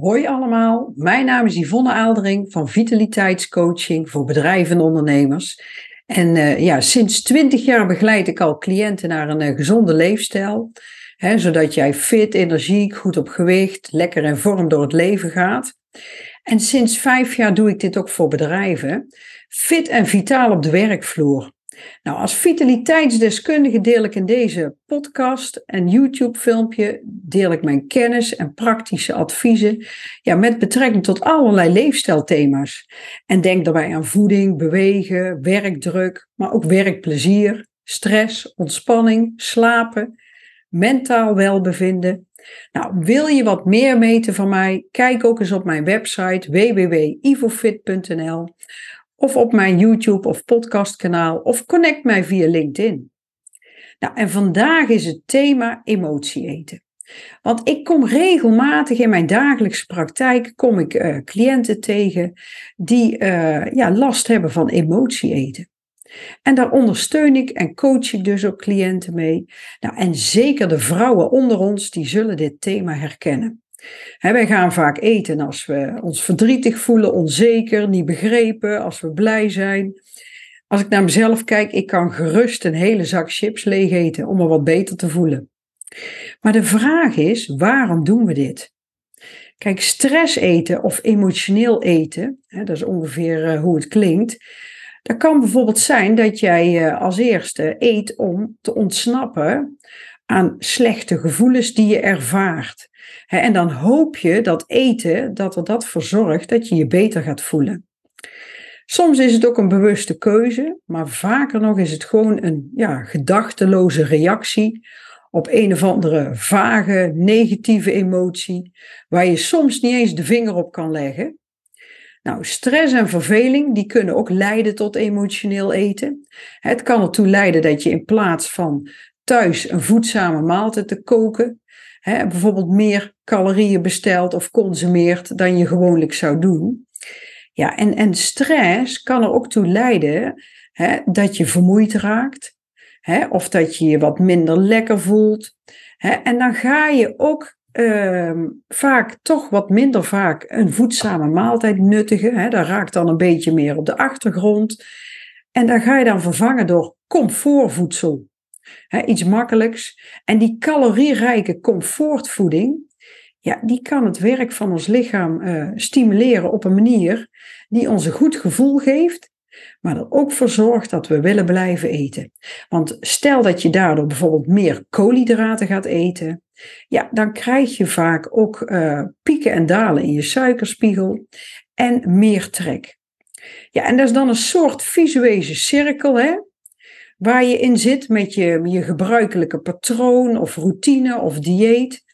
Hoi allemaal, mijn naam is Yvonne Aaldering van Vitaliteitscoaching voor bedrijven en ondernemers. En uh, ja, sinds 20 jaar begeleid ik al cliënten naar een uh, gezonde leefstijl. Hè, zodat jij fit, energiek, goed op gewicht, lekker in vorm door het leven gaat. En sinds vijf jaar doe ik dit ook voor bedrijven. Fit en vitaal op de werkvloer. Nou, als vitaliteitsdeskundige deel ik in deze podcast en YouTube-filmpje deel ik mijn kennis en praktische adviezen ja, met betrekking tot allerlei leefstijlthema's. En denk daarbij aan voeding, bewegen, werkdruk, maar ook werkplezier, stress, ontspanning, slapen, mentaal welbevinden. Nou, wil je wat meer meten van mij? Kijk ook eens op mijn website www.ivofit.nl of op mijn YouTube of podcastkanaal of connect mij via LinkedIn. Nou, en vandaag is het thema emotie eten. Want ik kom regelmatig in mijn dagelijkse praktijk kom ik uh, cliënten tegen die uh, ja, last hebben van emotie eten. En daar ondersteun ik en coach ik dus ook cliënten mee. Nou, en zeker de vrouwen onder ons, die zullen dit thema herkennen wij gaan vaak eten als we ons verdrietig voelen, onzeker, niet begrepen, als we blij zijn. Als ik naar mezelf kijk, ik kan gerust een hele zak chips leeg eten om me wat beter te voelen. Maar de vraag is, waarom doen we dit? Kijk, stress eten of emotioneel eten, dat is ongeveer eh, hoe het klinkt. Dat kan bijvoorbeeld zijn dat jij eh, als eerste eet om te ontsnappen aan slechte gevoelens die je ervaart en dan hoop je dat eten, dat er dat voor zorgt dat je je beter gaat voelen. Soms is het ook een bewuste keuze, maar vaker nog is het gewoon een ja, gedachteloze reactie op een of andere vage, negatieve emotie, waar je soms niet eens de vinger op kan leggen. Nou, stress en verveling, die kunnen ook leiden tot emotioneel eten. Het kan ertoe leiden dat je in plaats van thuis een voedzame maaltijd te koken, hè, bijvoorbeeld meer calorieën bestelt of consumeert dan je gewoonlijk zou doen. Ja, en, en stress kan er ook toe leiden dat je vermoeid raakt, of dat je je wat minder lekker voelt. En dan ga je ook uh, vaak toch wat minder vaak een voedzame maaltijd nuttigen. Hè, dat raakt dan een beetje meer op de achtergrond. En dan ga je dan vervangen door comfortvoedsel iets makkelijks. En die calorierijke comfortvoeding, ja, die kan het werk van ons lichaam uh, stimuleren op een manier die ons een goed gevoel geeft, maar er ook voor zorgt dat we willen blijven eten. Want stel dat je daardoor bijvoorbeeld meer koolhydraten gaat eten, ja, dan krijg je vaak ook uh, pieken en dalen in je suikerspiegel en meer trek. Ja, en dat is dan een soort visuele cirkel, hè? Waar je in zit met je, je gebruikelijke patroon of routine of dieet.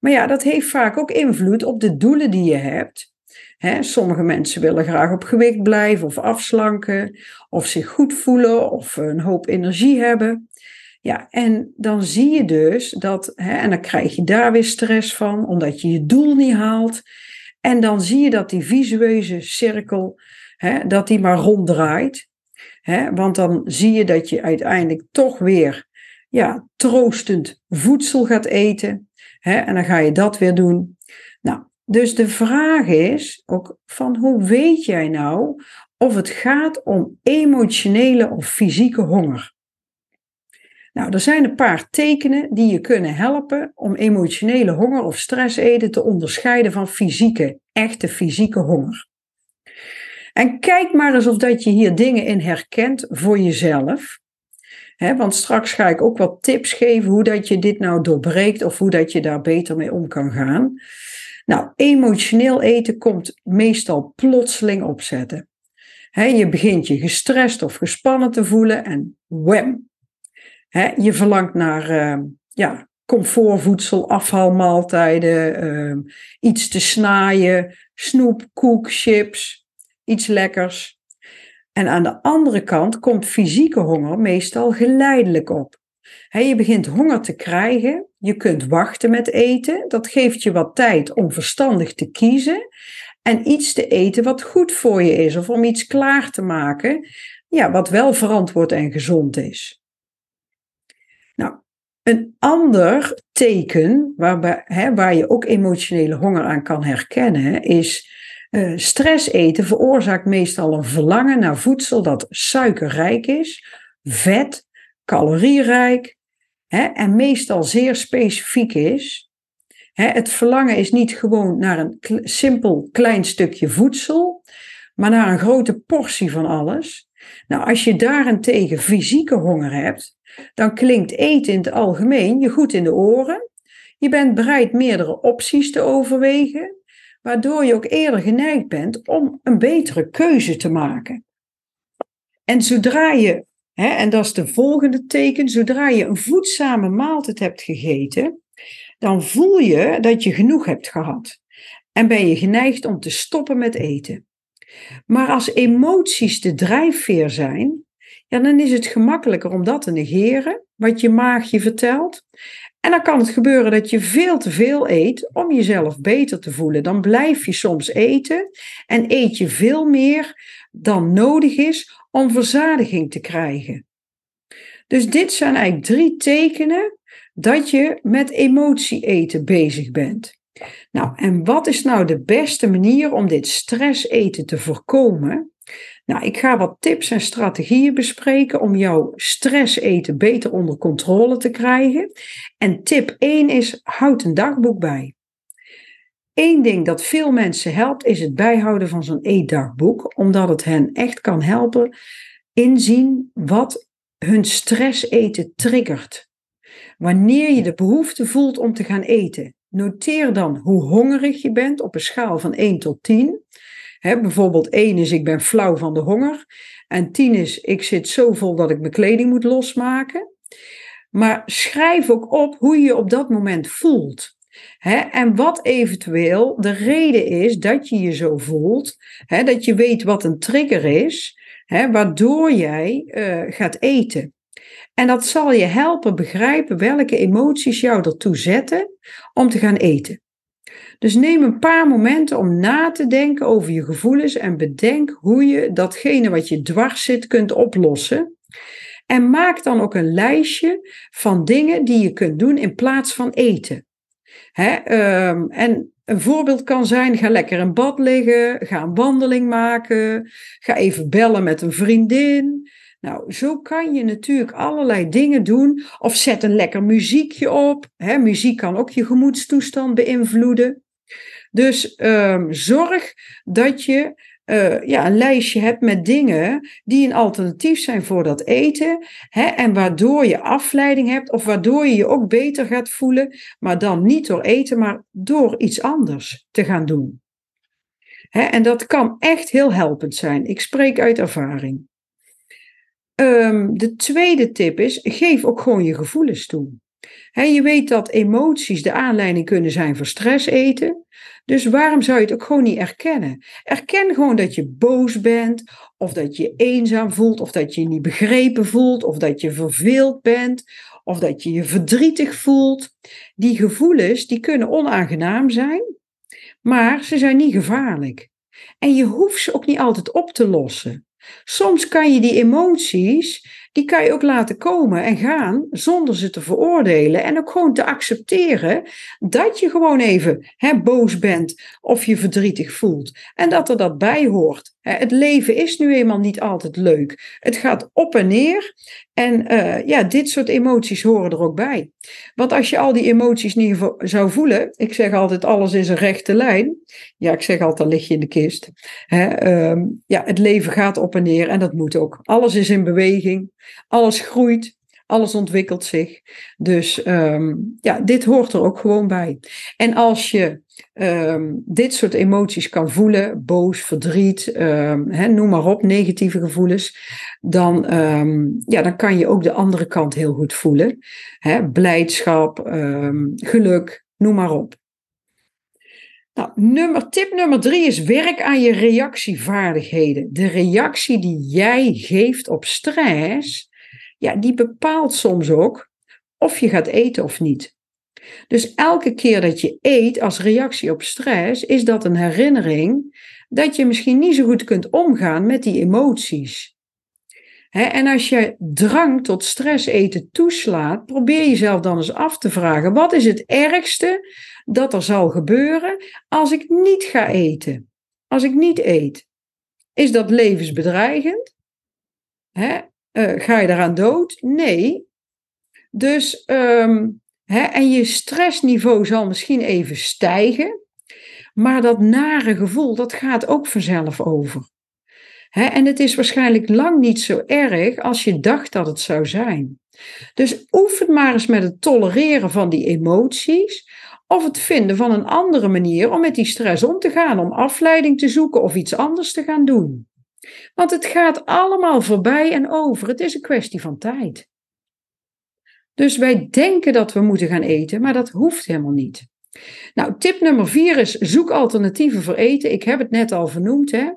Maar ja, dat heeft vaak ook invloed op de doelen die je hebt. sommige mensen willen graag op gewicht blijven of afslanken, of zich goed voelen of een hoop energie hebben. Ja, en dan zie je dus dat, en dan krijg je daar weer stress van, omdat je je doel niet haalt. En dan zie je dat die visueuze cirkel, dat die maar ronddraait. Want dan zie je dat je uiteindelijk toch weer ja, troostend voedsel gaat eten. En dan ga je dat weer doen. Nou, dus de vraag is ook van hoe weet jij nou of het gaat om emotionele of fysieke honger? Nou, er zijn een paar tekenen die je kunnen helpen om emotionele honger of stress eten te onderscheiden van fysieke, echte fysieke honger. En kijk maar eens of dat je hier dingen in herkent voor jezelf. want straks ga ik ook wat tips geven hoe dat je dit nou doorbreekt of hoe dat je daar beter mee om kan gaan. Nou, emotioneel eten komt meestal plotseling opzetten. je begint je gestrest of gespannen te voelen en wham. je verlangt naar uh, ja, comfortvoedsel, afhaalmaaltijden, uh, iets te snaaien, snoep, koek, chips iets lekkers. En aan de andere kant komt fysieke honger meestal geleidelijk op. je begint honger te krijgen, je kunt wachten met eten, dat geeft je wat tijd om verstandig te kiezen en iets te eten wat goed voor je is of om iets klaar te maken, ja, wat wel verantwoord en gezond is. Nou, Een ander teken waarbij, waar je ook emotionele honger aan kan herkennen, is uh, stress eten veroorzaakt meestal een verlangen naar voedsel dat suikerrijk is, vet, calorierijk hè, en meestal zeer specifiek is. Hè, het verlangen is niet gewoon naar een simpel klein stukje voedsel, maar naar een grote portie van alles. Nou, als je daarentegen fysieke honger hebt, dan klinkt eten in het algemeen je goed in de oren. Je bent bereid meerdere opties te overwegen, waardoor je ook eerder geneigd bent om een betere keuze te maken. En zodra je, hè, en dat is de volgende teken, zodra je een voedzame maaltijd hebt gegeten, dan voel je dat je genoeg hebt gehad. En ben je geneigd om te stoppen met eten. Maar als emoties de drijfveer zijn, ja, dan is het gemakkelijker om dat te negeren, wat je maag je vertelt. En dan kan het gebeuren dat je veel te veel eet om jezelf beter te voelen. Dan blijf je soms eten en eet je veel meer dan nodig is om verzadiging te krijgen. Dus dit zijn eigenlijk drie tekenen dat je met emotie eten bezig bent. Nou, en wat is nou de beste manier om dit stress eten te voorkomen? Nou, ik ga wat tips en strategieën bespreken om jouw stress eten beter onder controle te krijgen. En tip 1 is: houd een dagboek bij. Eén ding dat veel mensen helpt is het bijhouden van zo'n eetdagboek, omdat het hen echt kan helpen inzien wat hun stress eten triggert. Wanneer je de behoefte voelt om te gaan eten, noteer dan hoe hongerig je bent op een schaal van 1 tot 10 bijvoorbeeld 1 is ik ben flauw van de honger. En 10 is ik zit zo vol dat ik mijn kleding moet losmaken. Maar schrijf ook op hoe je je op dat moment voelt. en wat eventueel de reden is dat je je zo voelt. dat je weet wat een trigger is, waardoor jij uh, gaat eten. En dat zal je helpen begrijpen welke emoties jou ertoe zetten om te gaan eten. Dus neem een paar momenten om na te denken over je gevoelens en bedenk hoe je datgene wat je dwars zit kunt oplossen. En maak dan ook een lijstje van dingen die je kunt doen in plaats van eten. Hè, ehm, en een voorbeeld kan zijn: ga lekker in bad liggen, ga een wandeling maken, ga even bellen met een vriendin. Nou, zo kan je natuurlijk allerlei dingen doen. Of zet een lekker muziekje op. Muziek kan ook je gemoedstoestand beïnvloeden. Dus um, zorg dat je uh, ja, een lijstje hebt met dingen die een alternatief zijn voor dat eten. Hè, en waardoor je afleiding hebt of waardoor je je ook beter gaat voelen. Maar dan niet door eten, maar door iets anders te gaan doen. Hè, en dat kan echt heel helpend zijn. Ik spreek uit ervaring. Um, de tweede tip is: geef ook gewoon je gevoelens toe. Je weet dat emoties de aanleiding kunnen zijn voor stress eten. Dus waarom zou je het ook gewoon niet erkennen? Erken gewoon dat je boos bent, of dat je eenzaam voelt, of dat je je niet begrepen voelt, of dat je verveeld bent, of dat je je verdrietig voelt. Die gevoelens die kunnen onaangenaam zijn, maar ze zijn niet gevaarlijk. En je hoeft ze ook niet altijd op te lossen. Soms kan je die emoties die kan je ook laten komen en gaan zonder ze te veroordelen. En ook gewoon te accepteren dat je gewoon even hè, boos bent of je verdrietig voelt. En dat er dat bij hoort. Het leven is nu eenmaal niet altijd leuk. Het gaat op en neer. En uh, ja, dit soort emoties horen er ook bij. Want als je al die emoties niet zou voelen, ik zeg altijd alles is een rechte lijn. Ja, ik zeg altijd lig je in de kist. Hè, um, ja, het leven gaat op en neer en dat moet ook. Alles is in beweging, alles groeit. Alles ontwikkelt zich. Dus um, ja, dit hoort er ook gewoon bij. En als je um, dit soort emoties kan voelen, boos, verdriet, hè, noem maar op, negatieve gevoelens, dan, ja, dan kan je ook de andere kant heel goed voelen. Hè, blijdschap, geluk, noem maar op. Nou, nummer, tip nummer drie is werk aan je reactievaardigheden. De reactie die jij geeft op stress, ja, die bepaalt soms ook of je gaat eten of niet. Dus elke keer dat je eet als reactie op stress, is dat een herinnering dat je misschien niet zo goed kunt omgaan met die emoties. en als je drang tot stress eten toeslaat, probeer jezelf dan eens af te vragen: wat is het ergste dat er zal gebeuren als ik niet ga eten? Als ik niet eet. Is dat levensbedreigend? Uh, ga je daaraan dood? Nee. Dus, en je stressniveau zal misschien even stijgen, maar dat nare gevoel, dat gaat ook vanzelf over en het is waarschijnlijk lang niet zo erg als je dacht dat het zou zijn. Dus oefen maar eens met het tolereren van die emoties of het vinden van een andere manier om met die stress om te gaan, om afleiding te zoeken of iets anders te gaan doen. Want het gaat allemaal voorbij en over. Het is een kwestie van tijd. Dus wij denken dat we moeten gaan eten, maar dat hoeft helemaal niet. Nou, tip nummer vier is zoek alternatieven voor eten. Ik heb het net al vernoemd. Hè?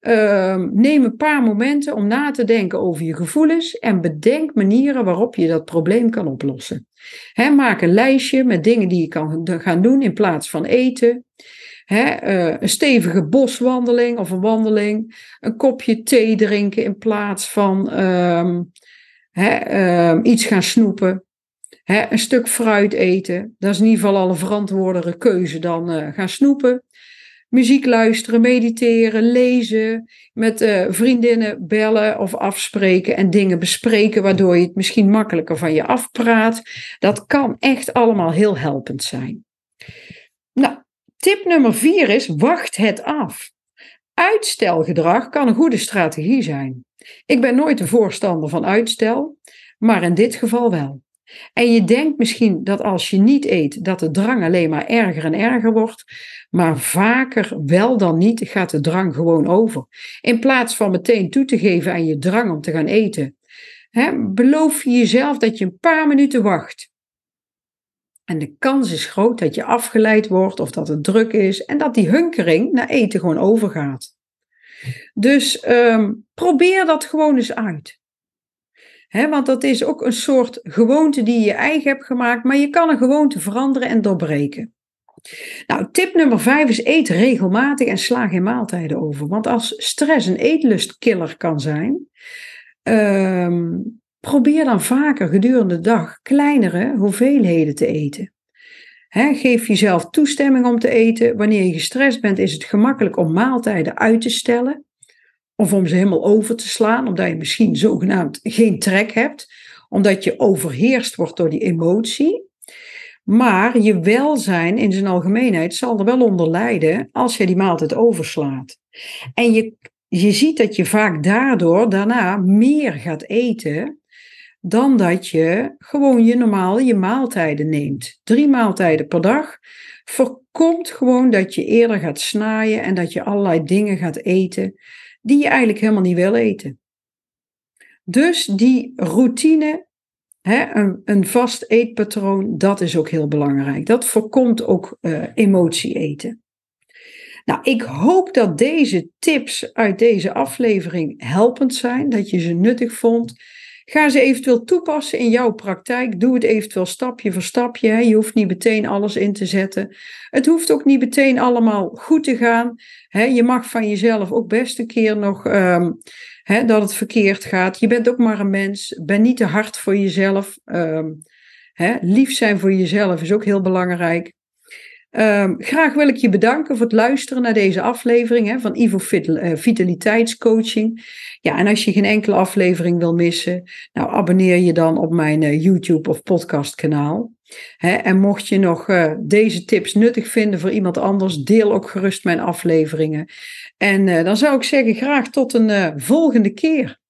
Ehm, neem een paar momenten om na te denken over je gevoelens en bedenk manieren waarop je dat probleem kan oplossen. maak een lijstje met dingen die je kan gaan doen in plaats van eten. Eh, een stevige boswandeling of een wandeling. Een kopje thee drinken in plaats van ehm, ehm, iets gaan snoepen. een stuk fruit eten. Dat is in ieder geval al een verantwoordere keuze dan uh, gaan snoepen muziek luisteren, mediteren, lezen, met uh, vriendinnen bellen of afspreken en dingen bespreken, waardoor je het misschien makkelijker van je afpraat. Dat kan echt allemaal heel helpend zijn. Nou, tip nummer vier is: wacht het af. Uitstelgedrag kan een goede strategie zijn. Ik ben nooit een voorstander van uitstel, maar in dit geval wel. En je denkt misschien dat als je niet eet, dat de drang alleen maar erger en erger wordt. Maar vaker wel dan niet gaat de drang gewoon over. In plaats van meteen toe te geven aan je drang om te gaan eten, hè, beloof je jezelf dat je een paar minuten wacht. En de kans is groot dat je afgeleid wordt of dat het druk is en dat die hunkering naar eten gewoon overgaat. Dus um, probeer dat gewoon eens uit want dat is ook een soort gewoonte die je eigen hebt gemaakt, maar je kan een gewoonte veranderen en doorbreken. Nou, tip nummer vijf is eet regelmatig en sla geen maaltijden over. Want als stress een eetlustkiller kan zijn, ehm, probeer dan vaker gedurende de dag kleinere hoeveelheden te eten. geef jezelf toestemming om te eten. Wanneer je gestrest bent, is het gemakkelijk om maaltijden uit te stellen. Of om ze helemaal over te slaan, omdat je misschien zogenaamd geen trek hebt, omdat je overheerst wordt door die emotie. Maar je welzijn in zijn algemeenheid zal er wel onder lijden als je die maaltijd overslaat. En je, je ziet dat je vaak daardoor daarna meer gaat eten dan dat je gewoon je normaal je maaltijden neemt. Drie maaltijden per dag voorkomt gewoon dat je eerder gaat snaaien en dat je allerlei dingen gaat eten die je eigenlijk helemaal niet wil eten. Dus die routine, hè, een, een, vast eetpatroon, dat is ook heel belangrijk. Dat voorkomt ook uh, emotie eten. Nou, ik hoop dat deze tips uit deze aflevering helpend zijn, dat je ze nuttig vond. Ga ze eventueel toepassen in jouw praktijk. Doe het eventueel stapje voor stapje. Je hoeft niet meteen alles in te zetten. Het hoeft ook niet meteen allemaal goed te gaan. Je mag van jezelf ook best een keer nog um, dat het verkeerd gaat. Je bent ook maar een mens. Ben niet te hard voor jezelf. Um, lief zijn voor jezelf is ook heel belangrijk. Um, graag wil ik je bedanken voor het luisteren naar deze aflevering van Ivo eh, Vitaliteitscoaching. Ja, en als je geen enkele aflevering wil missen, nou abonneer je dan op mijn uh, YouTube of podcastkanaal. En mocht je nog uh, deze tips nuttig vinden voor iemand anders, deel ook gerust mijn afleveringen. En dan zou ik zeggen, graag tot een volgende keer.